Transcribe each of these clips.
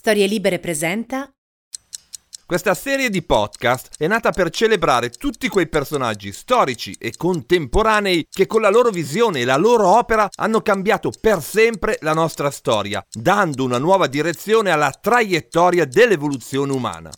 Storie Libere presenta Questa serie di podcast è nata per celebrare tutti quei personaggi storici e contemporanei che con la loro visione e la loro opera hanno cambiato per sempre la nostra storia, dando una nuova direzione alla traiettoria dell'evoluzione umana.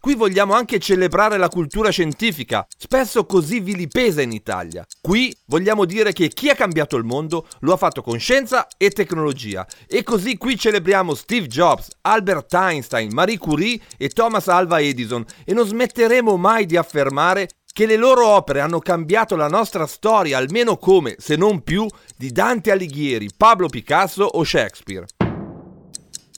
Qui vogliamo anche celebrare la cultura scientifica, spesso così vilipesa in Italia. Qui vogliamo dire che chi ha cambiato il mondo lo ha fatto con scienza e tecnologia. E così qui celebriamo Steve Jobs, Albert Einstein, Marie Curie e Thomas Alva Edison e non smetteremo mai di affermare che le loro opere hanno cambiato la nostra storia almeno come, se non più, di Dante Alighieri, Pablo Picasso o Shakespeare.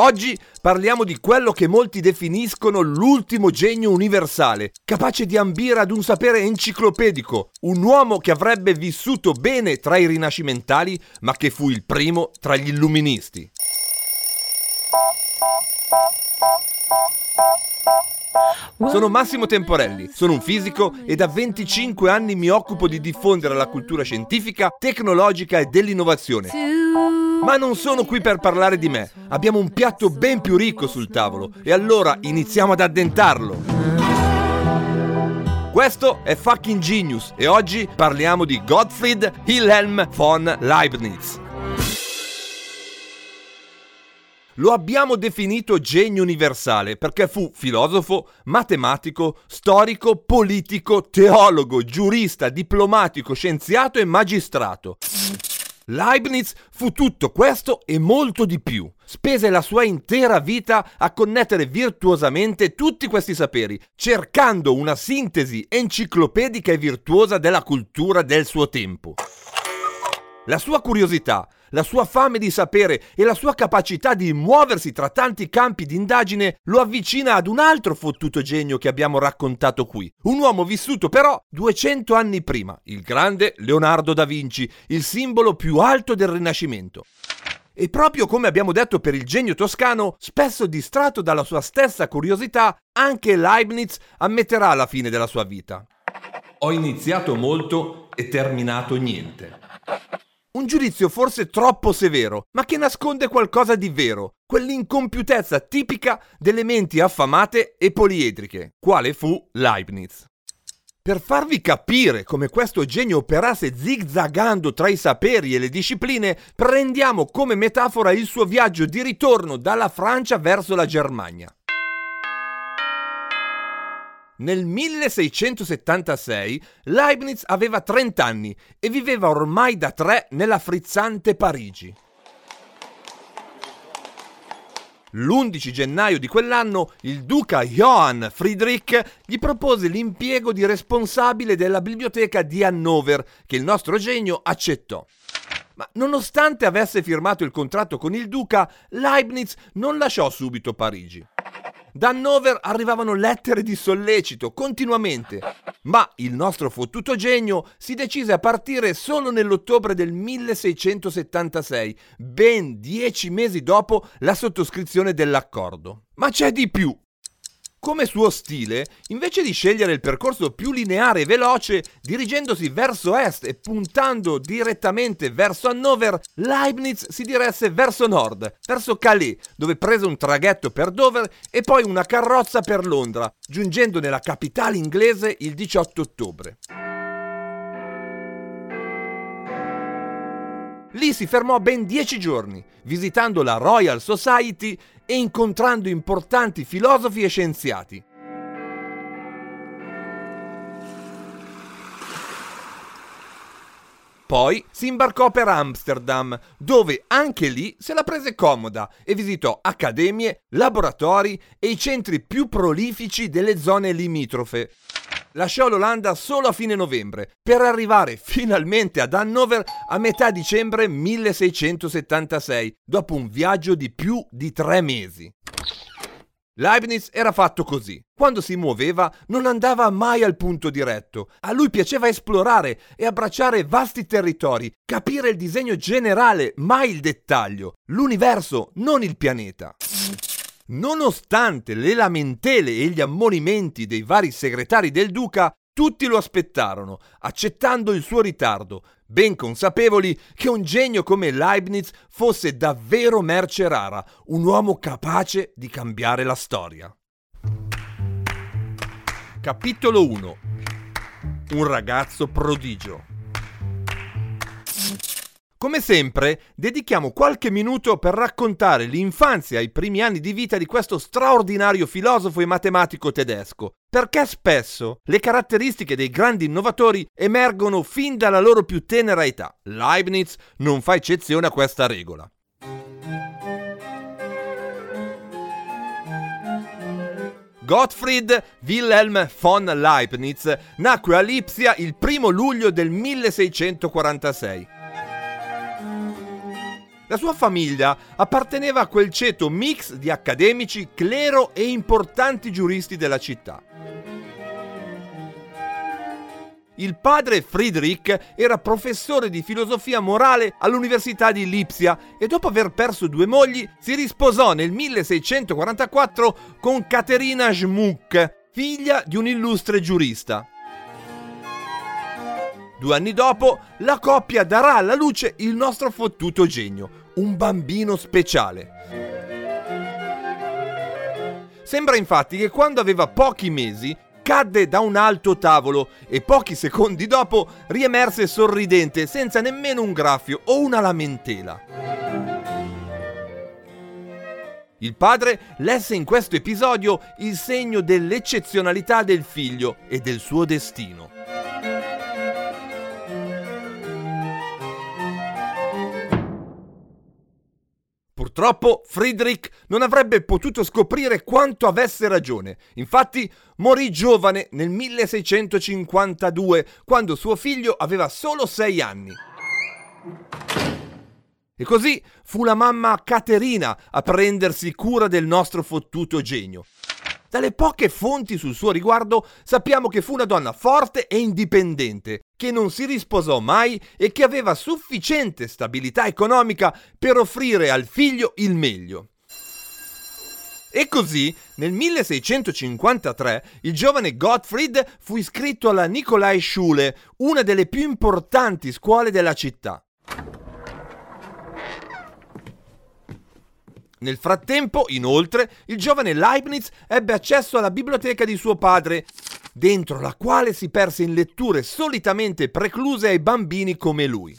Oggi parliamo di quello che molti definiscono l'ultimo genio universale, capace di ambire ad un sapere enciclopedico, un uomo che avrebbe vissuto bene tra i rinascimentali, ma che fu il primo tra gli illuministi. Sono Massimo Temporelli, sono un fisico e da 25 anni mi occupo di diffondere la cultura scientifica, tecnologica e dell'innovazione. Ma non sono qui per parlare di me, abbiamo un piatto ben più ricco sul tavolo e allora iniziamo ad addentarlo. Questo è Fucking Genius e oggi parliamo di Gottfried Wilhelm von Leibniz. Lo abbiamo definito genio universale perché fu filosofo, matematico, storico, politico, teologo, giurista, diplomatico, scienziato e magistrato. Leibniz fu tutto questo e molto di più. Spese la sua intera vita a connettere virtuosamente tutti questi saperi, cercando una sintesi enciclopedica e virtuosa della cultura del suo tempo. La sua curiosità, la sua fame di sapere e la sua capacità di muoversi tra tanti campi di indagine lo avvicina ad un altro fottuto genio che abbiamo raccontato qui. Un uomo vissuto però 200 anni prima, il grande Leonardo da Vinci, il simbolo più alto del Rinascimento. E proprio come abbiamo detto per il genio toscano, spesso distratto dalla sua stessa curiosità, anche Leibniz ammetterà la fine della sua vita. Ho iniziato molto e terminato niente. Un giudizio forse troppo severo, ma che nasconde qualcosa di vero, quell'incompiutezza tipica delle menti affamate e poliedriche, quale fu Leibniz. Per farvi capire come questo genio operasse zigzagando tra i saperi e le discipline, prendiamo come metafora il suo viaggio di ritorno dalla Francia verso la Germania. Nel 1676 Leibniz aveva 30 anni e viveva ormai da tre nella frizzante Parigi. L'11 gennaio di quell'anno il duca Johann Friedrich gli propose l'impiego di responsabile della biblioteca di Hannover, che il nostro genio accettò. Ma nonostante avesse firmato il contratto con il duca, Leibniz non lasciò subito Parigi. Da Hannover arrivavano lettere di sollecito continuamente, ma il nostro fottuto genio si decise a partire solo nell'ottobre del 1676, ben dieci mesi dopo la sottoscrizione dell'accordo. Ma c'è di più. Come suo stile, invece di scegliere il percorso più lineare e veloce, dirigendosi verso est e puntando direttamente verso Hannover, Leibniz si diresse verso nord, verso Calais, dove prese un traghetto per Dover e poi una carrozza per Londra, giungendo nella capitale inglese il 18 ottobre. Lì si fermò ben dieci giorni, visitando la Royal Society e incontrando importanti filosofi e scienziati. Poi si imbarcò per Amsterdam, dove anche lì se la prese comoda e visitò accademie, laboratori e i centri più prolifici delle zone limitrofe lasciò l'Olanda solo a fine novembre, per arrivare finalmente ad Hannover a metà dicembre 1676, dopo un viaggio di più di tre mesi. Leibniz era fatto così. quando si muoveva non andava mai al punto diretto. A lui piaceva esplorare e abbracciare vasti territori, capire il disegno generale, mai il dettaglio, l'universo, non il pianeta. Nonostante le lamentele e gli ammonimenti dei vari segretari del duca, tutti lo aspettarono, accettando il suo ritardo, ben consapevoli che un genio come Leibniz fosse davvero merce rara, un uomo capace di cambiare la storia. Capitolo 1 Un ragazzo prodigio come sempre, dedichiamo qualche minuto per raccontare l'infanzia e i primi anni di vita di questo straordinario filosofo e matematico tedesco, perché spesso le caratteristiche dei grandi innovatori emergono fin dalla loro più tenera età. Leibniz non fa eccezione a questa regola. Gottfried Wilhelm von Leibniz nacque a Lipsia il 1 luglio del 1646 la sua famiglia apparteneva a quel ceto mix di accademici, clero e importanti giuristi della città. Il padre Friedrich era professore di filosofia morale all'Università di Lipsia e dopo aver perso due mogli si risposò nel 1644 con Caterina Schmuck, figlia di un illustre giurista. Due anni dopo, la coppia darà alla luce il nostro fottuto genio, un bambino speciale. Sembra infatti che quando aveva pochi mesi cadde da un alto tavolo e pochi secondi dopo riemerse sorridente senza nemmeno un graffio o una lamentela. Il padre lesse in questo episodio il segno dell'eccezionalità del figlio e del suo destino. Purtroppo Friedrich non avrebbe potuto scoprire quanto avesse ragione. Infatti morì giovane nel 1652, quando suo figlio aveva solo sei anni. E così fu la mamma Caterina a prendersi cura del nostro fottuto genio. Dalle poche fonti sul suo riguardo sappiamo che fu una donna forte e indipendente, che non si risposò mai e che aveva sufficiente stabilità economica per offrire al figlio il meglio. E così, nel 1653, il giovane Gottfried fu iscritto alla Nikolai Schule, una delle più importanti scuole della città. Nel frattempo, inoltre, il giovane Leibniz ebbe accesso alla biblioteca di suo padre, dentro la quale si perse in letture solitamente precluse ai bambini come lui.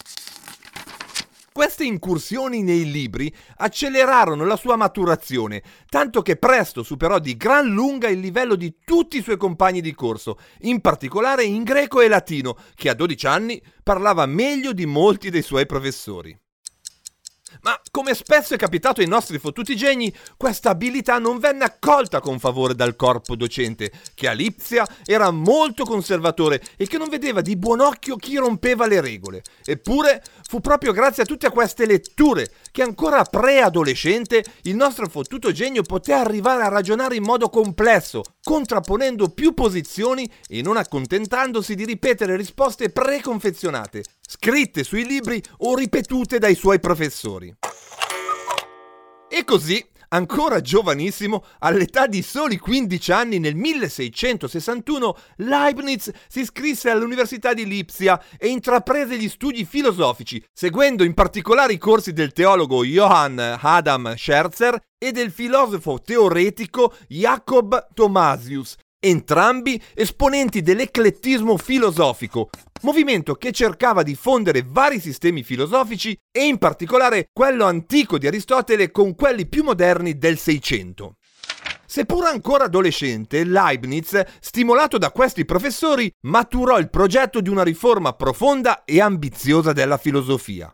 Queste incursioni nei libri accelerarono la sua maturazione, tanto che presto superò di gran lunga il livello di tutti i suoi compagni di corso, in particolare in greco e latino, che a 12 anni parlava meglio di molti dei suoi professori. Ma come spesso è capitato ai nostri fottuti geni, questa abilità non venne accolta con favore dal corpo docente, che a Lipsia era molto conservatore e che non vedeva di buon occhio chi rompeva le regole. Eppure fu proprio grazie a tutte queste letture che ancora preadolescente il nostro fottuto genio poté arrivare a ragionare in modo complesso, contrapponendo più posizioni e non accontentandosi di ripetere risposte preconfezionate, scritte sui libri o ripetute dai suoi professori. E così, ancora giovanissimo, all'età di soli 15 anni nel 1661, Leibniz si iscrisse all'Università di Lipsia e intraprese gli studi filosofici, seguendo in particolare i corsi del teologo Johann Adam Scherzer e del filosofo teoretico Jacob Thomasius, entrambi esponenti dell'eclettismo filosofico, movimento che cercava di fondere vari sistemi filosofici e in particolare quello antico di Aristotele con quelli più moderni del Seicento. Seppur ancora adolescente, Leibniz, stimolato da questi professori, maturò il progetto di una riforma profonda e ambiziosa della filosofia.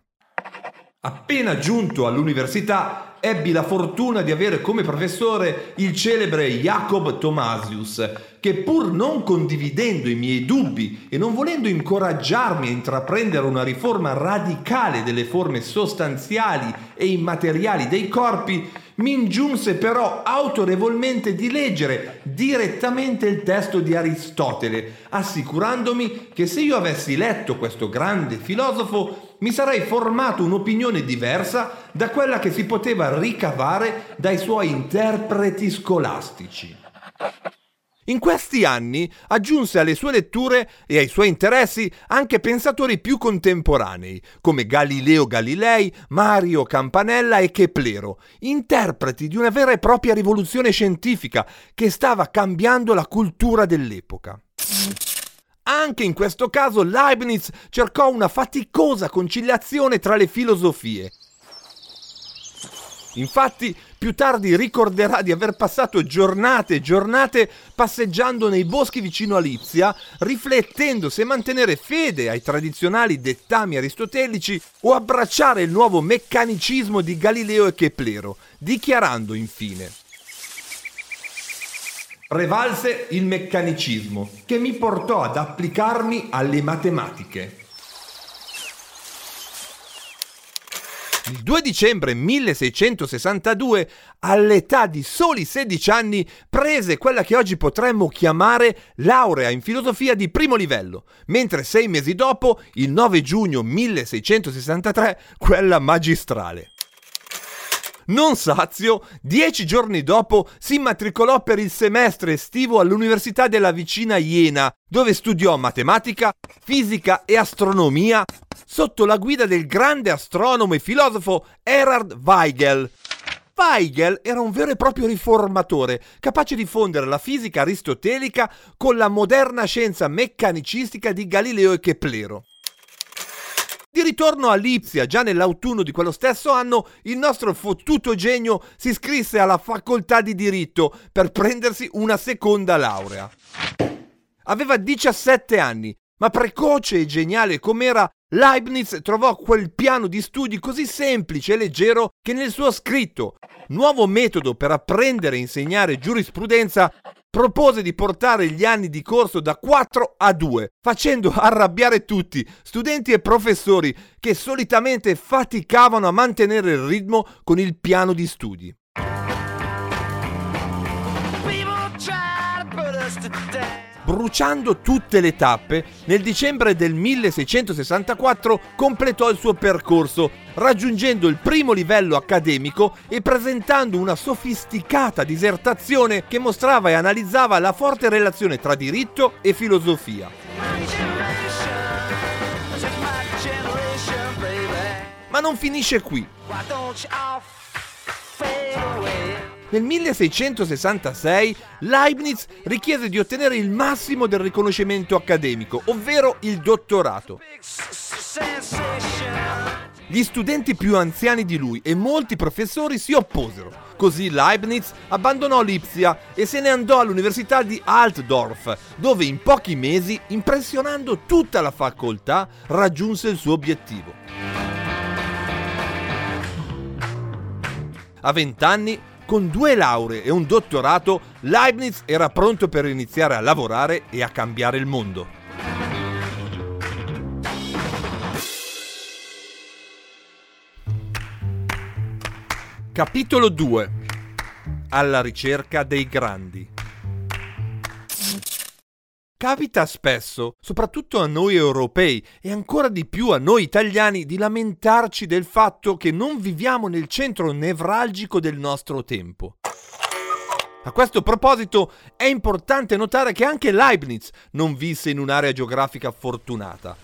Appena giunto all'università, ebbi la fortuna di avere come professore il celebre Jacob Thomasius, che pur non condividendo i miei dubbi e non volendo incoraggiarmi a intraprendere una riforma radicale delle forme sostanziali e immateriali dei corpi, Mi ingiunse però autorevolmente di leggere direttamente il testo di Aristotele, assicurandomi che se io avessi letto questo grande filosofo mi sarei formato un'opinione diversa da quella che si poteva ricavare dai suoi interpreti scolastici. In questi anni aggiunse alle sue letture e ai suoi interessi anche pensatori più contemporanei, come Galileo Galilei, Mario Campanella e Keplero, interpreti di una vera e propria rivoluzione scientifica che stava cambiando la cultura dell'epoca. Anche in questo caso Leibniz cercò una faticosa conciliazione tra le filosofie. Infatti, più tardi ricorderà di aver passato giornate e giornate passeggiando nei boschi vicino a Lipsia, riflettendo se mantenere fede ai tradizionali dettami aristotelici o abbracciare il nuovo meccanicismo di Galileo e Keplero, dichiarando infine Prevalse il meccanicismo che mi portò ad applicarmi alle matematiche. Il 2 dicembre 1662, all'età di soli 16 anni, prese quella che oggi potremmo chiamare laurea in filosofia di primo livello, mentre sei mesi dopo, il 9 giugno 1663, quella magistrale. Non sazio, dieci giorni dopo si immatricolò per il semestre estivo all'Università della vicina Iena, dove studiò matematica, fisica e astronomia sotto la guida del grande astronomo e filosofo Erhard Weigel. Weigel era un vero e proprio riformatore, capace di fondere la fisica aristotelica con la moderna scienza meccanicistica di Galileo e Keplero. Di ritorno a Lipsia, già nell'autunno di quello stesso anno, il nostro fottuto genio si iscrisse alla facoltà di diritto per prendersi una seconda laurea. Aveva 17 anni, ma precoce e geniale com'era, Leibniz trovò quel piano di studi così semplice e leggero che nel suo scritto Nuovo metodo per apprendere e insegnare giurisprudenza propose di portare gli anni di corso da 4 a 2, facendo arrabbiare tutti, studenti e professori, che solitamente faticavano a mantenere il ritmo con il piano di studi. Bruciando tutte le tappe, nel dicembre del 1664 completò il suo percorso, raggiungendo il primo livello accademico e presentando una sofisticata disertazione che mostrava e analizzava la forte relazione tra diritto e filosofia. Ma non finisce qui. Nel 1666 Leibniz richiese di ottenere il massimo del riconoscimento accademico, ovvero il dottorato. Gli studenti più anziani di lui e molti professori si opposero. Così Leibniz abbandonò Lipsia e se ne andò all'università di Altdorf, dove in pochi mesi, impressionando tutta la facoltà, raggiunse il suo obiettivo. A vent'anni con due lauree e un dottorato, Leibniz era pronto per iniziare a lavorare e a cambiare il mondo. Capitolo 2 Alla ricerca dei grandi Capita spesso, soprattutto a noi europei e ancora di più a noi italiani, di lamentarci del fatto che non viviamo nel centro nevralgico del nostro tempo. A questo proposito è importante notare che anche Leibniz non visse in un'area geografica fortunata.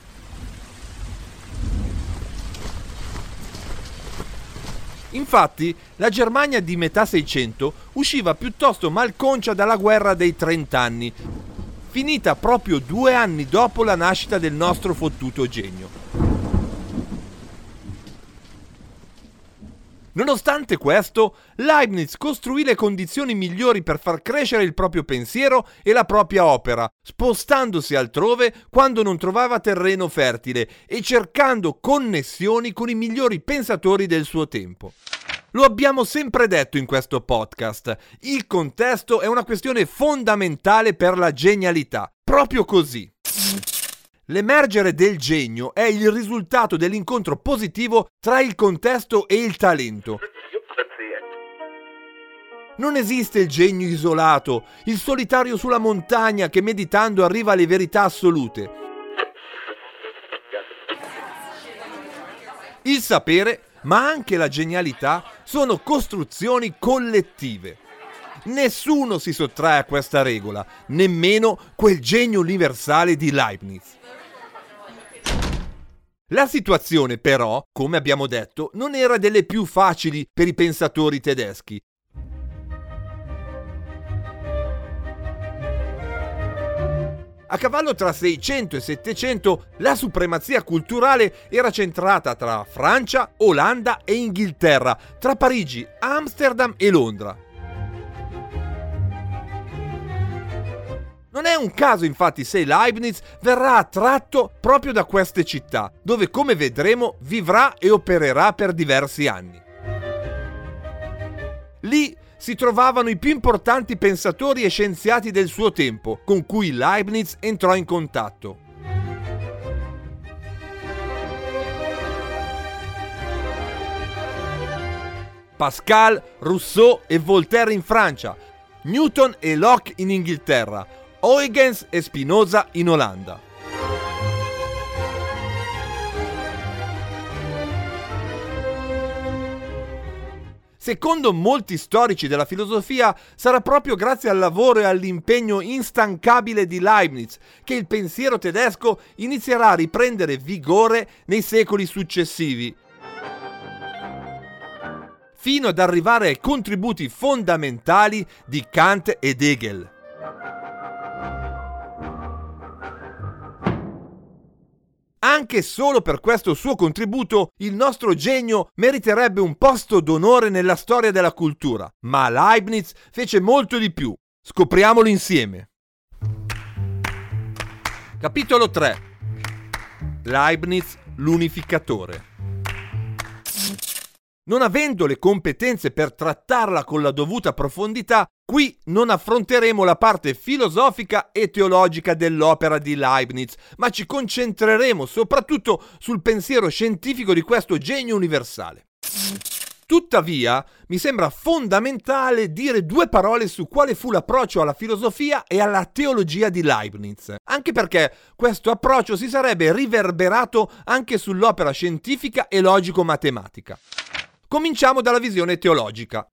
Infatti, la Germania di metà Seicento usciva piuttosto malconcia dalla guerra dei trent'anni, finita proprio due anni dopo la nascita del nostro fottuto genio. Nonostante questo, Leibniz costruì le condizioni migliori per far crescere il proprio pensiero e la propria opera, spostandosi altrove quando non trovava terreno fertile e cercando connessioni con i migliori pensatori del suo tempo. Lo abbiamo sempre detto in questo podcast, il contesto è una questione fondamentale per la genialità. Proprio così. L'emergere del genio è il risultato dell'incontro positivo tra il contesto e il talento. Non esiste il genio isolato, il solitario sulla montagna che meditando arriva alle verità assolute. Il sapere, ma anche la genialità, sono costruzioni collettive. Nessuno si sottrae a questa regola, nemmeno quel genio universale di Leibniz. La situazione però, come abbiamo detto, non era delle più facili per i pensatori tedeschi. A cavallo tra 600 e 700 la supremazia culturale era centrata tra Francia, Olanda e Inghilterra, tra Parigi, Amsterdam e Londra. Non è un caso infatti se Leibniz verrà attratto proprio da queste città, dove come vedremo vivrà e opererà per diversi anni. Lì si trovavano i più importanti pensatori e scienziati del suo tempo, con cui Leibniz entrò in contatto. Pascal, Rousseau e Voltaire in Francia, Newton e Locke in Inghilterra, Huygens e Spinoza in Olanda. Secondo molti storici della filosofia sarà proprio grazie al lavoro e all'impegno instancabile di Leibniz che il pensiero tedesco inizierà a riprendere vigore nei secoli successivi, fino ad arrivare ai contributi fondamentali di Kant ed Hegel. Anche solo per questo suo contributo il nostro genio meriterebbe un posto d'onore nella storia della cultura, ma Leibniz fece molto di più. Scopriamolo insieme. Capitolo 3 Leibniz l'unificatore non avendo le competenze per trattarla con la dovuta profondità, qui non affronteremo la parte filosofica e teologica dell'opera di Leibniz, ma ci concentreremo soprattutto sul pensiero scientifico di questo genio universale. Tuttavia, mi sembra fondamentale dire due parole su quale fu l'approccio alla filosofia e alla teologia di Leibniz, anche perché questo approccio si sarebbe riverberato anche sull'opera scientifica e logico-matematica. Cominciamo dalla visione teologica.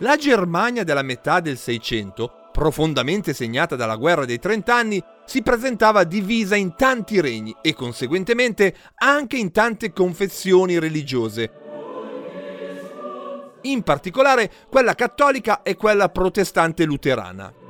La Germania della metà del Seicento, profondamente segnata dalla guerra dei trent'anni, si presentava divisa in tanti regni e conseguentemente anche in tante confessioni religiose. In particolare quella cattolica e quella protestante luterana.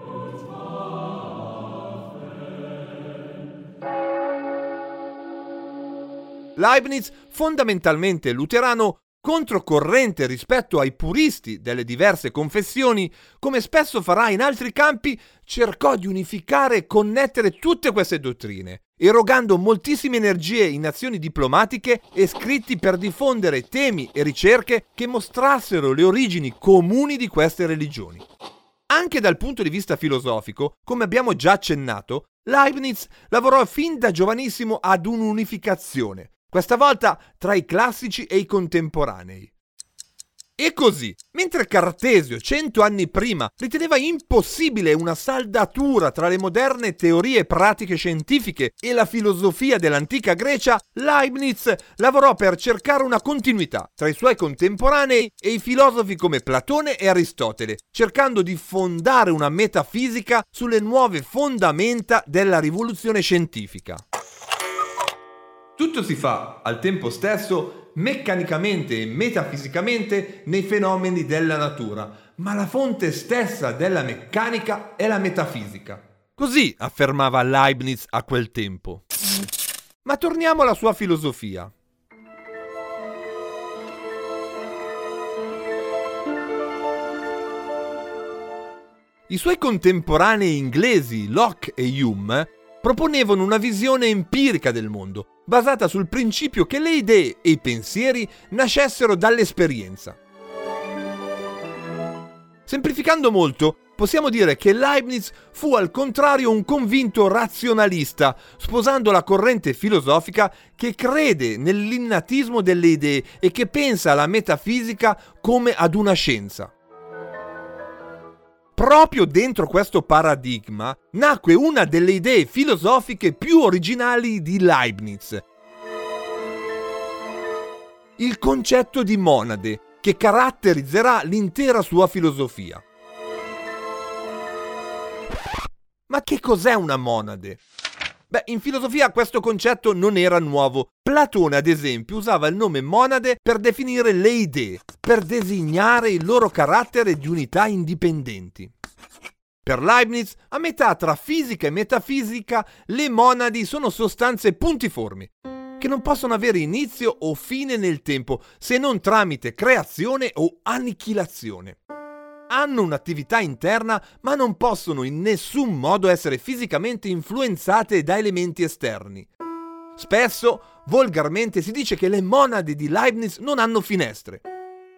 Leibniz, fondamentalmente luterano, controcorrente rispetto ai puristi delle diverse confessioni, come spesso farà in altri campi, cercò di unificare e connettere tutte queste dottrine, erogando moltissime energie in azioni diplomatiche e scritti per diffondere temi e ricerche che mostrassero le origini comuni di queste religioni. Anche dal punto di vista filosofico, come abbiamo già accennato, Leibniz lavorò fin da giovanissimo ad un'unificazione, questa volta tra i classici e i contemporanei. E così, mentre Cartesio cento anni prima riteneva impossibile una saldatura tra le moderne teorie e pratiche scientifiche e la filosofia dell'antica Grecia, Leibniz lavorò per cercare una continuità tra i suoi contemporanei e i filosofi come Platone e Aristotele, cercando di fondare una metafisica sulle nuove fondamenta della rivoluzione scientifica. Tutto si fa al tempo stesso meccanicamente e metafisicamente nei fenomeni della natura, ma la fonte stessa della meccanica è la metafisica. Così affermava Leibniz a quel tempo. Ma torniamo alla sua filosofia. I suoi contemporanei inglesi Locke e Hume proponevano una visione empirica del mondo, basata sul principio che le idee e i pensieri nascessero dall'esperienza. Semplificando molto, Possiamo dire che Leibniz fu al contrario un convinto razionalista, sposando la corrente filosofica che crede nell'innatismo delle idee e che pensa alla metafisica come ad una scienza. Proprio dentro questo paradigma nacque una delle idee filosofiche più originali di Leibniz, il concetto di monade, che caratterizzerà l'intera sua filosofia. Ma che cos'è una monade? Beh, in filosofia questo concetto non era nuovo. Platone, ad esempio, usava il nome monade per definire le idee, per designare il loro carattere di unità indipendenti. Per Leibniz, a metà tra fisica e metafisica, le monadi sono sostanze puntiformi, che non possono avere inizio o fine nel tempo, se non tramite creazione o annichilazione hanno un'attività interna ma non possono in nessun modo essere fisicamente influenzate da elementi esterni. Spesso, volgarmente, si dice che le monadi di Leibniz non hanno finestre.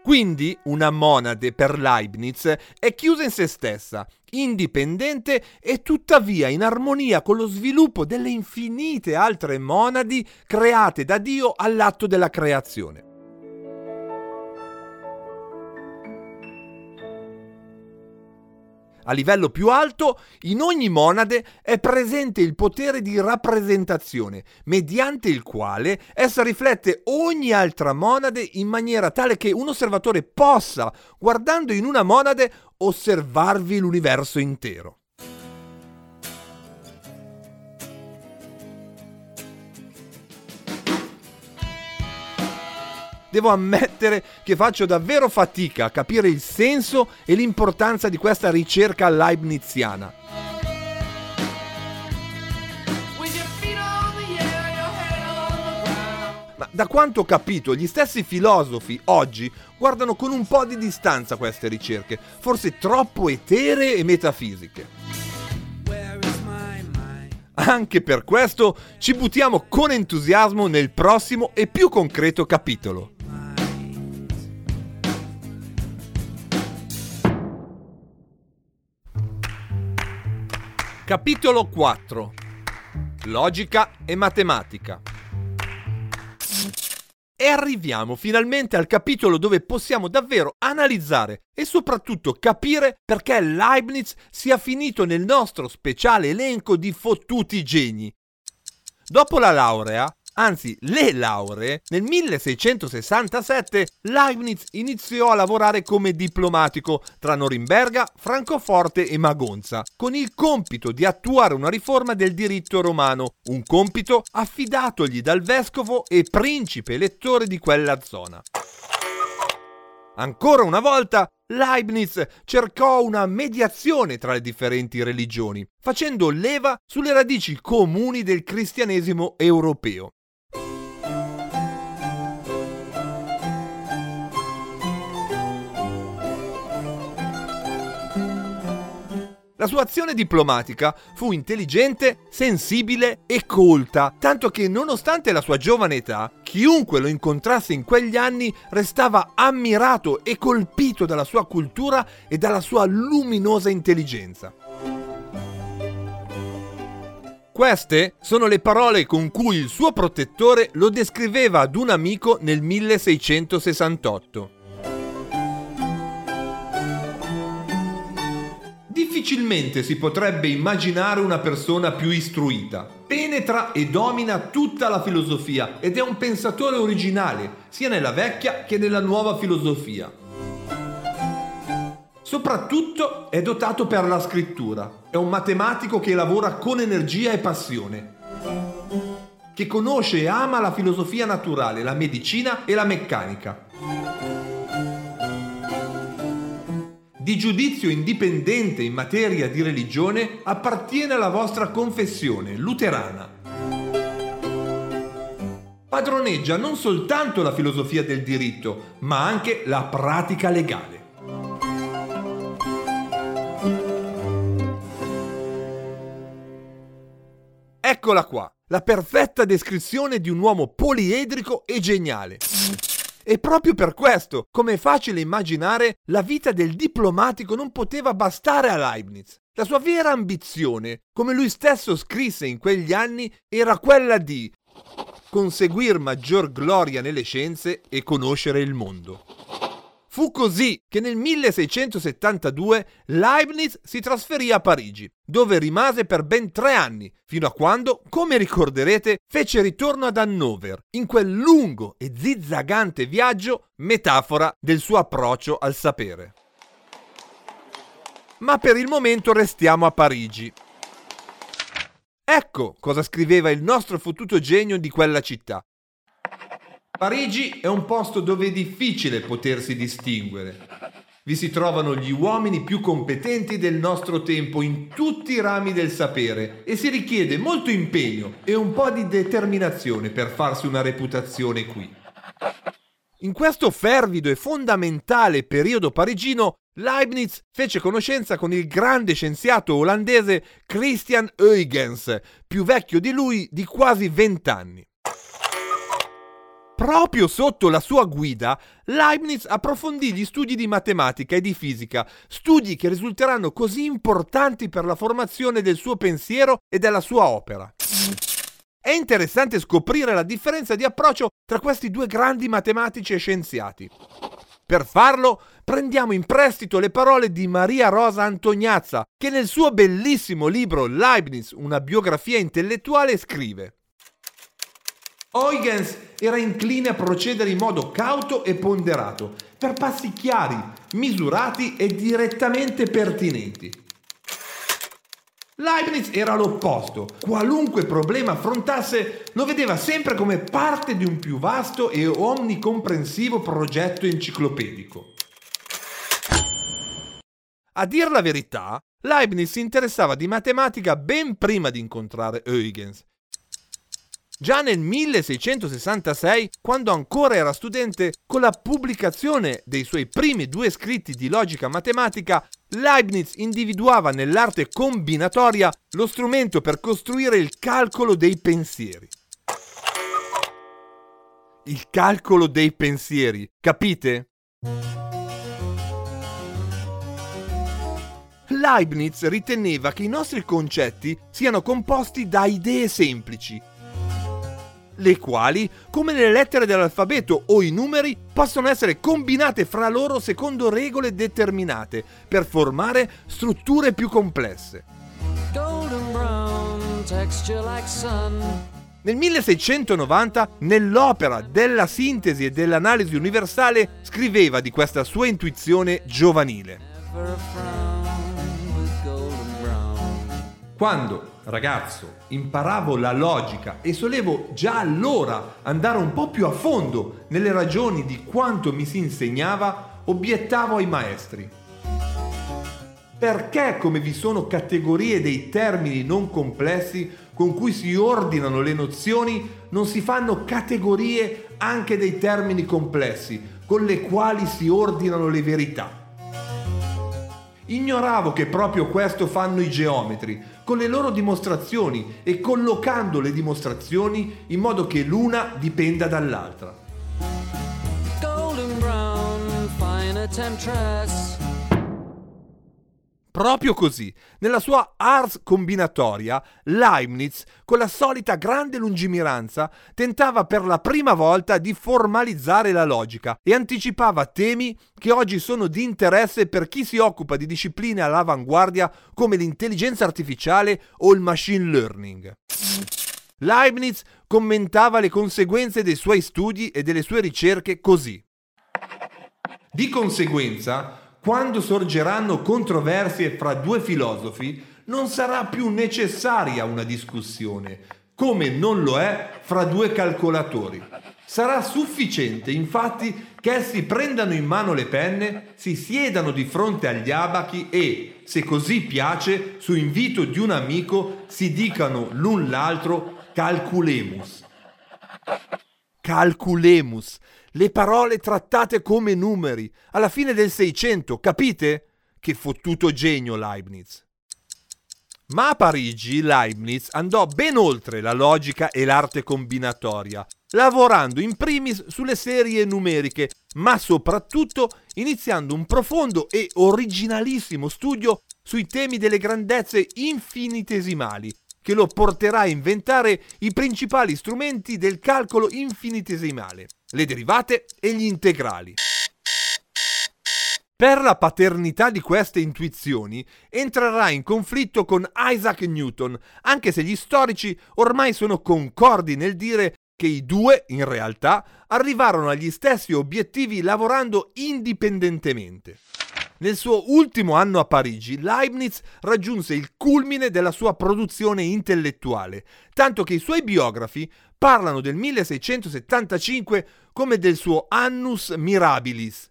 Quindi una monade per Leibniz è chiusa in se stessa, indipendente e tuttavia in armonia con lo sviluppo delle infinite altre monadi create da Dio all'atto della creazione. A livello più alto, in ogni monade è presente il potere di rappresentazione, mediante il quale essa riflette ogni altra monade in maniera tale che un osservatore possa, guardando in una monade, osservarvi l'universo intero. Devo ammettere che faccio davvero fatica a capire il senso e l'importanza di questa ricerca leibniziana. Ma da quanto ho capito, gli stessi filosofi oggi guardano con un po' di distanza queste ricerche, forse troppo eteree e metafisiche. Anche per questo ci buttiamo con entusiasmo nel prossimo e più concreto capitolo. Capitolo 4 Logica e matematica E arriviamo finalmente al capitolo dove possiamo davvero analizzare e soprattutto capire perché Leibniz sia finito nel nostro speciale elenco di fottuti geni. Dopo la laurea, anzi le lauree, nel 1667 Leibniz iniziò a lavorare come diplomatico tra Norimberga, Francoforte e Magonza, con il compito di attuare una riforma del diritto romano, un compito affidatogli dal vescovo e principe elettore di quella zona. Ancora una volta, Leibniz cercò una mediazione tra le differenti religioni, facendo leva sulle radici comuni del cristianesimo europeo. La sua azione diplomatica fu intelligente, sensibile e colta, tanto che nonostante la sua giovane età, chiunque lo incontrasse in quegli anni restava ammirato e colpito dalla sua cultura e dalla sua luminosa intelligenza. Queste sono le parole con cui il suo protettore lo descriveva ad un amico nel 1668. Difficilmente si potrebbe immaginare una persona più istruita. Penetra e domina tutta la filosofia ed è un pensatore originale, sia nella vecchia che nella nuova filosofia. Soprattutto è dotato per la scrittura. È un matematico che lavora con energia e passione. Che conosce e ama la filosofia naturale, la medicina e la meccanica di giudizio indipendente in materia di religione appartiene alla vostra confessione luterana. Padroneggia non soltanto la filosofia del diritto, ma anche la pratica legale. Eccola qua, la perfetta descrizione di un uomo poliedrico e geniale. E proprio per questo, come è facile immaginare, la vita del diplomatico non poteva bastare a Leibniz. La sua vera ambizione, come lui stesso scrisse in quegli anni, era quella di conseguir maggior gloria nelle scienze e conoscere il mondo. Fu così che nel 1672 Leibniz si trasferì a Parigi, dove rimase per ben tre anni, fino a quando, come ricorderete, fece ritorno ad Hannover, in quel lungo e zizzagante viaggio, metafora del suo approccio al sapere. Ma per il momento restiamo a Parigi. Ecco cosa scriveva il nostro fottuto genio di quella città, Parigi è un posto dove è difficile potersi distinguere. Vi si trovano gli uomini più competenti del nostro tempo in tutti i rami del sapere e si richiede molto impegno e un po' di determinazione per farsi una reputazione qui. In questo fervido e fondamentale periodo parigino, Leibniz fece conoscenza con il grande scienziato olandese Christian Huygens, più vecchio di lui di quasi vent'anni. Proprio sotto la sua guida, Leibniz approfondì gli studi di matematica e di fisica, studi che risulteranno così importanti per la formazione del suo pensiero e della sua opera. È interessante scoprire la differenza di approccio tra questi due grandi matematici e scienziati. Per farlo, prendiamo in prestito le parole di Maria Rosa Antognazza, che nel suo bellissimo libro Leibniz, una biografia intellettuale, scrive Huygens era incline a procedere in modo cauto e ponderato, per passi chiari, misurati e direttamente pertinenti. Leibniz era l'opposto. Qualunque problema affrontasse lo vedeva sempre come parte di un più vasto e omnicomprensivo progetto enciclopedico. A dir la verità, Leibniz si interessava di matematica ben prima di incontrare Huygens Già nel 1666, quando ancora era studente, con la pubblicazione dei suoi primi due scritti di logica matematica, Leibniz individuava nell'arte combinatoria lo strumento per costruire il calcolo dei pensieri. Il calcolo dei pensieri, capite? Leibniz riteneva che i nostri concetti siano composti da idee semplici, le quali, come nelle lettere dell'alfabeto o i numeri, possono essere combinate fra loro secondo regole determinate per formare strutture più complesse. Nel 1690, nell'opera della sintesi e dell'analisi universale, scriveva di questa sua intuizione giovanile. Quando ragazzo, imparavo la logica e solevo già allora andare un po' più a fondo nelle ragioni di quanto mi si insegnava, obiettavo ai maestri. Perché come vi sono categorie dei termini non complessi con cui si ordinano le nozioni, non si fanno categorie anche dei termini complessi con le quali si ordinano le verità? Ignoravo che proprio questo fanno i geometri, con le loro dimostrazioni e collocando le dimostrazioni in modo che l'una dipenda dall'altra. Golden brown, fine Proprio così, nella sua ars combinatoria, Leibniz, con la solita grande lungimiranza, tentava per la prima volta di formalizzare la logica e anticipava temi che oggi sono di interesse per chi si occupa di discipline all'avanguardia come l'intelligenza artificiale o il machine learning. Leibniz commentava le conseguenze dei suoi studi e delle sue ricerche così. Di conseguenza, quando sorgeranno controversie fra due filosofi, non sarà più necessaria una discussione, come non lo è fra due calcolatori. Sarà sufficiente, infatti, che essi prendano in mano le penne, si siedano di fronte agli abachi e, se così piace, su invito di un amico, si dicano l'un l'altro calculemus. Calculemus le parole trattate come numeri, alla fine del Seicento, capite? Che fottuto genio Leibniz. Ma a Parigi Leibniz andò ben oltre la logica e l'arte combinatoria, lavorando in primis sulle serie numeriche, ma soprattutto iniziando un profondo e originalissimo studio sui temi delle grandezze infinitesimali, che lo porterà a inventare i principali strumenti del calcolo infinitesimale, le derivate e gli integrali. Per la paternità di queste intuizioni entrerà in conflitto con Isaac Newton, anche se gli storici ormai sono concordi nel dire che i due, in realtà, arrivarono agli stessi obiettivi lavorando indipendentemente. Nel suo ultimo anno a Parigi, Leibniz raggiunse il culmine della sua produzione intellettuale, tanto che i suoi biografi parlano del 1675 come del suo annus mirabilis.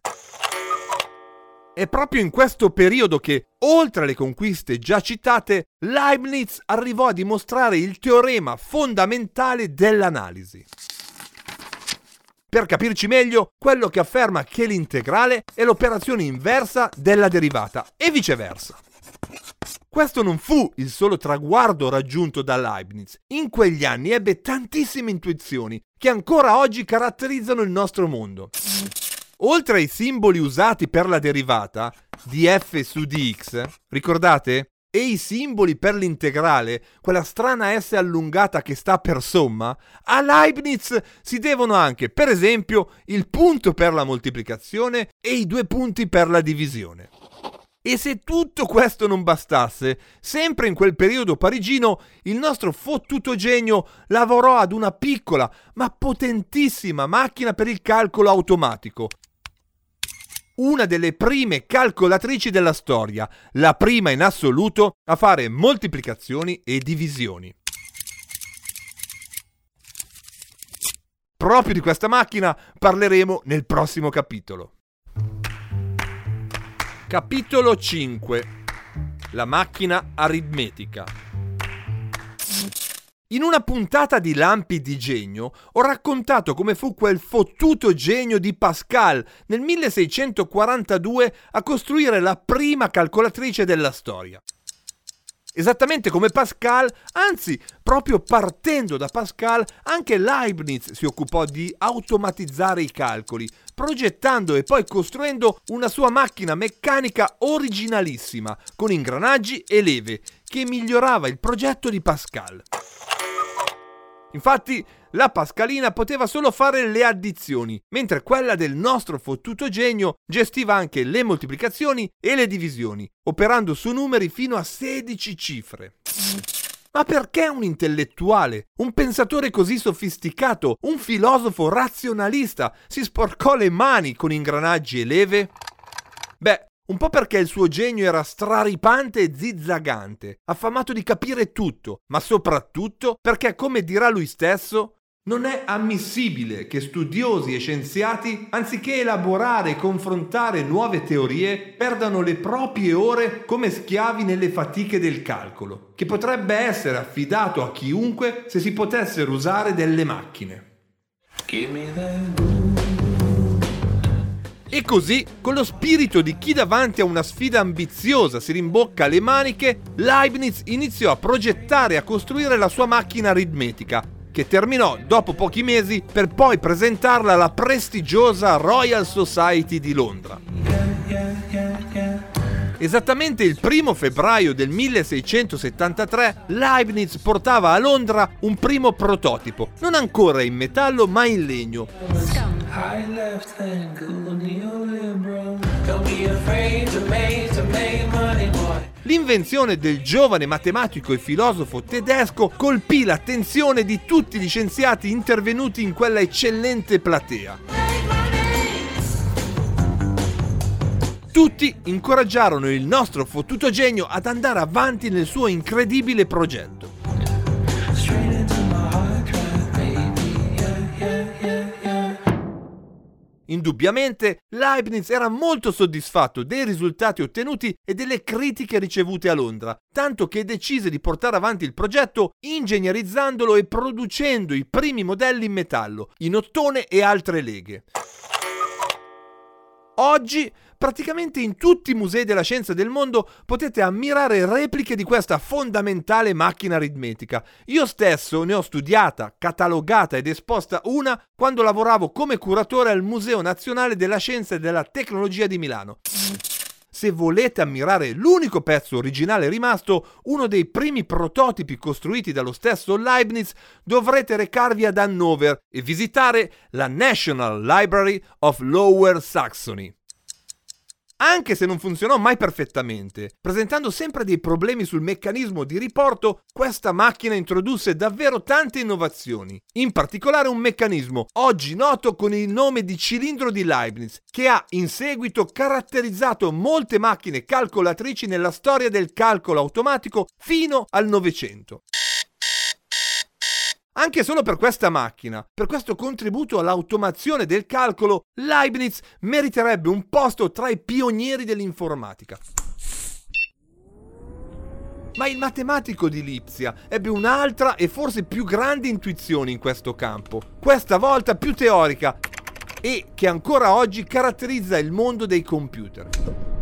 È proprio in questo periodo che, oltre alle conquiste già citate, Leibniz arrivò a dimostrare il teorema fondamentale dell'analisi. Per capirci meglio, quello che afferma che l'integrale è l'operazione inversa della derivata e viceversa. Questo non fu il solo traguardo raggiunto da Leibniz. In quegli anni ebbe tantissime intuizioni che ancora oggi caratterizzano il nostro mondo. Oltre ai simboli usati per la derivata, df su dx, ricordate? e i simboli per l'integrale, quella strana S allungata che sta per somma, a Leibniz si devono anche, per esempio, il punto per la moltiplicazione e i due punti per la divisione. E se tutto questo non bastasse, sempre in quel periodo parigino, il nostro fottuto genio lavorò ad una piccola ma potentissima macchina per il calcolo automatico, una delle prime calcolatrici della storia, la prima in assoluto a fare moltiplicazioni e divisioni. Proprio di questa macchina parleremo nel prossimo capitolo. Capitolo 5 La macchina aritmetica in una puntata di Lampi di Genio ho raccontato come fu quel fottuto genio di Pascal nel 1642 a costruire la prima calcolatrice della storia. Esattamente come Pascal, anzi, proprio partendo da Pascal, anche Leibniz si occupò di automatizzare i calcoli, progettando e poi costruendo una sua macchina meccanica originalissima, con ingranaggi e leve, che migliorava il progetto di Pascal. Infatti, la Pascalina poteva solo fare le addizioni, mentre quella del nostro fottuto genio gestiva anche le moltiplicazioni e le divisioni, operando su numeri fino a 16 cifre. Ma perché un intellettuale, un pensatore così sofisticato, un filosofo razionalista si sporcò le mani con ingranaggi e leve? Beh, un po' perché il suo genio era straripante e zizzagante, affamato di capire tutto, ma soprattutto perché, come dirà lui stesso, non è ammissibile che studiosi e scienziati, anziché elaborare e confrontare nuove teorie, perdano le proprie ore come schiavi nelle fatiche del calcolo, che potrebbe essere affidato a chiunque se si potessero usare delle macchine. E così, con lo spirito di chi davanti a una sfida ambiziosa si rimbocca le maniche, Leibniz iniziò a progettare e a costruire la sua macchina aritmetica, che terminò dopo pochi mesi per poi presentarla alla prestigiosa Royal Society di Londra. Esattamente il primo febbraio del 1673 Leibniz portava a Londra un primo prototipo, non ancora in metallo ma in legno. L'invenzione del giovane matematico e filosofo tedesco colpì l'attenzione di tutti gli scienziati intervenuti in quella eccellente platea. Tutti incoraggiarono il nostro fottuto genio ad andare avanti nel suo incredibile progetto. Indubbiamente Leibniz era molto soddisfatto dei risultati ottenuti e delle critiche ricevute a Londra, tanto che decise di portare avanti il progetto ingegnerizzandolo e producendo i primi modelli in metallo, in ottone e altre leghe. Oggi praticamente in tutti i musei della scienza del mondo potete ammirare repliche di questa fondamentale macchina aritmetica. Io stesso ne ho studiata, catalogata ed esposta una quando lavoravo come curatore al Museo Nazionale della Scienza e della Tecnologia di Milano. Se volete ammirare l'unico pezzo originale rimasto, uno dei primi prototipi costruiti dallo stesso Leibniz, dovrete recarvi ad Hannover e visitare la National Library of Lower Saxony anche se non funzionò mai perfettamente. Presentando sempre dei problemi sul meccanismo di riporto, questa macchina introdusse davvero tante innovazioni, in particolare un meccanismo oggi noto con il nome di cilindro di Leibniz, che ha in seguito caratterizzato molte macchine calcolatrici nella storia del calcolo automatico fino al Novecento. Anche solo per questa macchina, per questo contributo all'automazione del calcolo, Leibniz meriterebbe un posto tra i pionieri dell'informatica. Ma il matematico di Lipsia ebbe un'altra e forse più grande intuizione in questo campo, questa volta più teorica e che ancora oggi caratterizza il mondo dei computer.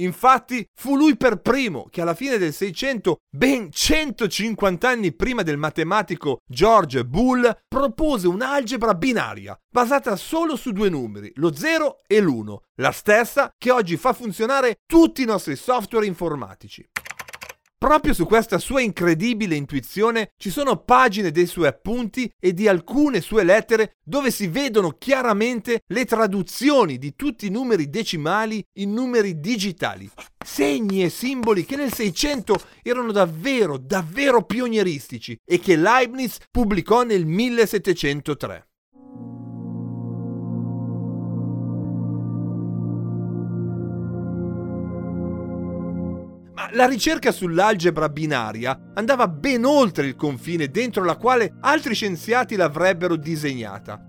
Infatti fu lui per primo che alla fine del 600, ben 150 anni prima del matematico George Boole, propose un'algebra binaria basata solo su due numeri, lo 0 e l'1, la stessa che oggi fa funzionare tutti i nostri software informatici. Proprio su questa sua incredibile intuizione ci sono pagine dei suoi appunti e di alcune sue lettere dove si vedono chiaramente le traduzioni di tutti i numeri decimali in numeri digitali. Segni e simboli che nel 600 erano davvero, davvero pionieristici e che Leibniz pubblicò nel 1703. La ricerca sull'algebra binaria andava ben oltre il confine dentro la quale altri scienziati l'avrebbero disegnata.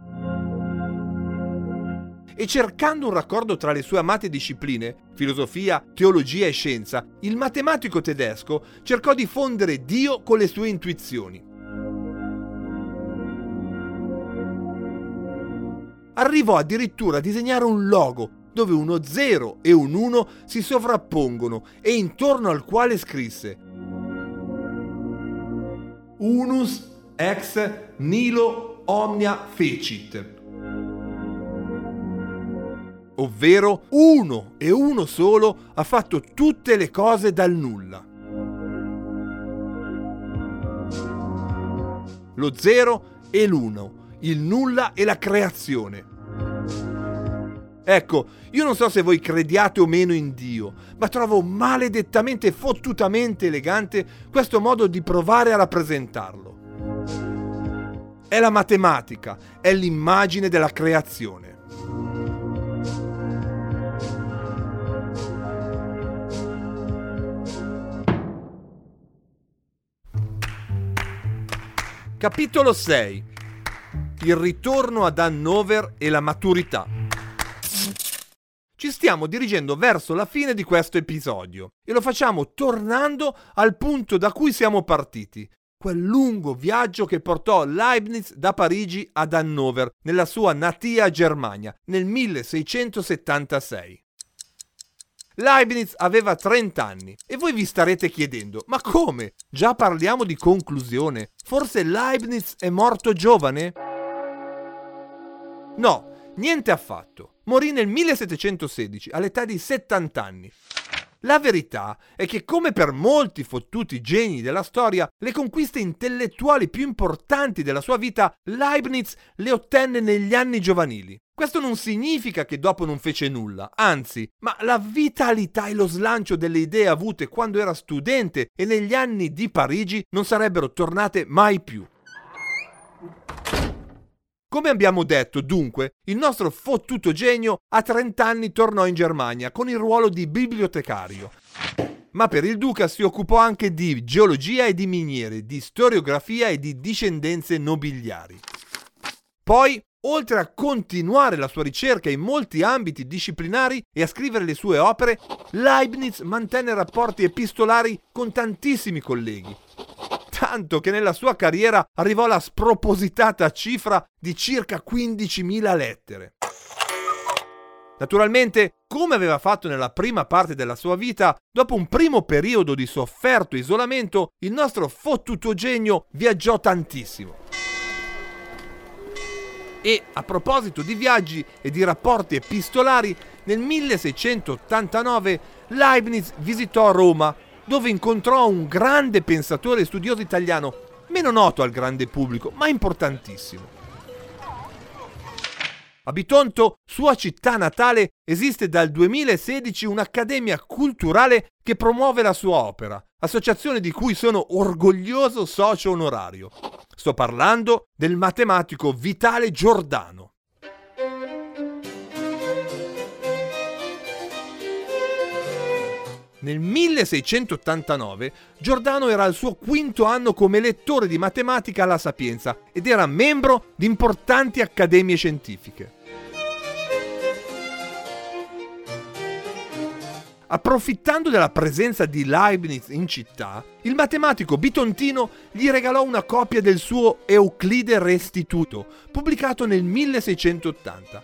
E cercando un raccordo tra le sue amate discipline, filosofia, teologia e scienza, il matematico tedesco cercò di fondere Dio con le sue intuizioni. Arrivò addirittura a disegnare un logo dove uno 0 e un 1 si sovrappongono e intorno al quale scrisse Unus ex nilo omnia fecit ovvero uno e uno solo ha fatto tutte le cose dal nulla. Lo zero e l'uno, il nulla e la creazione. Ecco, io non so se voi crediate o meno in Dio, ma trovo maledettamente fottutamente elegante questo modo di provare a rappresentarlo. È la matematica, è l'immagine della creazione. Capitolo 6 Il ritorno ad Hannover e la maturità ci stiamo dirigendo verso la fine di questo episodio e lo facciamo tornando al punto da cui siamo partiti, quel lungo viaggio che portò Leibniz da Parigi ad Hannover, nella sua natia Germania, nel 1676. Leibniz aveva 30 anni e voi vi starete chiedendo, ma come? Già parliamo di conclusione? Forse Leibniz è morto giovane? No, niente affatto morì nel 1716 all'età di 70 anni. La verità è che, come per molti fottuti geni della storia, le conquiste intellettuali più importanti della sua vita Leibniz le ottenne negli anni giovanili. Questo non significa che dopo non fece nulla, anzi, ma la vitalità e lo slancio delle idee avute quando era studente e negli anni di Parigi non sarebbero tornate mai più. Come abbiamo detto, dunque, il nostro fottuto genio a 30 anni tornò in Germania con il ruolo di bibliotecario. Ma per il duca si occupò anche di geologia e di miniere, di storiografia e di discendenze nobiliari. Poi, oltre a continuare la sua ricerca in molti ambiti disciplinari e a scrivere le sue opere, Leibniz mantenne rapporti epistolari con tantissimi colleghi, tanto che nella sua carriera arrivò alla spropositata cifra di circa 15.000 lettere. Naturalmente, come aveva fatto nella prima parte della sua vita, dopo un primo periodo di sofferto isolamento, il nostro fottuto genio viaggiò tantissimo. E a proposito di viaggi e di rapporti epistolari, nel 1689 Leibniz visitò Roma, dove incontrò un grande pensatore e studioso italiano, meno noto al grande pubblico, ma importantissimo. A Bitonto, sua città natale, esiste dal 2016 un'accademia culturale che promuove la sua opera, associazione di cui sono orgoglioso socio onorario. Sto parlando del matematico Vitale Giordano. Nel 1689 Giordano era al suo quinto anno come lettore di matematica alla Sapienza ed era membro di importanti accademie scientifiche. Approfittando della presenza di Leibniz in città, il matematico bitontino gli regalò una copia del suo Euclide Restituto, pubblicato nel 1680.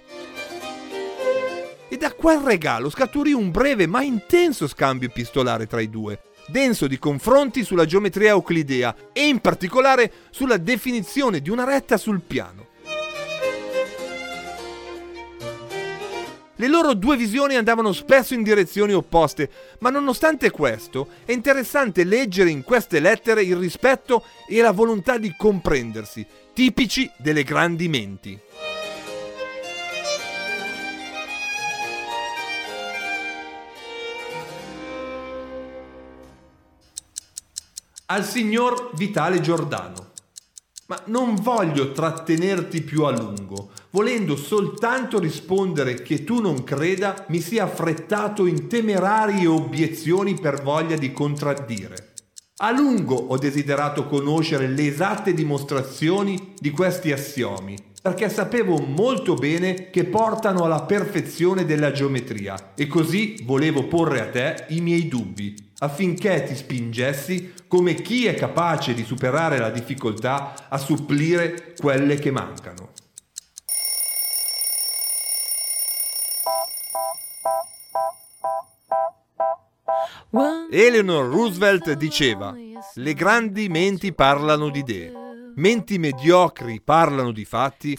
E da quel regalo scaturì un breve ma intenso scambio epistolare tra i due, denso di confronti sulla geometria euclidea e in particolare sulla definizione di una retta sul piano. Le loro due visioni andavano spesso in direzioni opposte, ma nonostante questo è interessante leggere in queste lettere il rispetto e la volontà di comprendersi, tipici delle grandi menti. Al signor Vitale Giordano. Ma non voglio trattenerti più a lungo, volendo soltanto rispondere che tu non creda mi sia affrettato in temerarie obiezioni per voglia di contraddire. A lungo ho desiderato conoscere le esatte dimostrazioni di questi assiomi, perché sapevo molto bene che portano alla perfezione della geometria e così volevo porre a te i miei dubbi, affinché ti spingessi come chi è capace di superare la difficoltà a supplire quelle che mancano. Eleanor Roosevelt diceva, le grandi menti parlano di idee, menti mediocri parlano di fatti,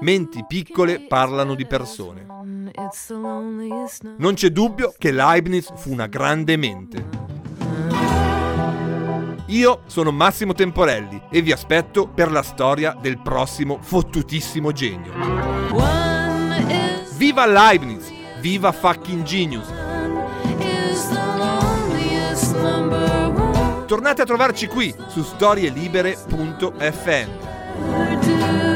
menti piccole parlano di persone. Non c'è dubbio che Leibniz fu una grande mente. Io sono Massimo Temporelli e vi aspetto per la storia del prossimo fottutissimo genio. Viva Leibniz! Viva fucking genius! Tornate a trovarci qui su storielibere.fm.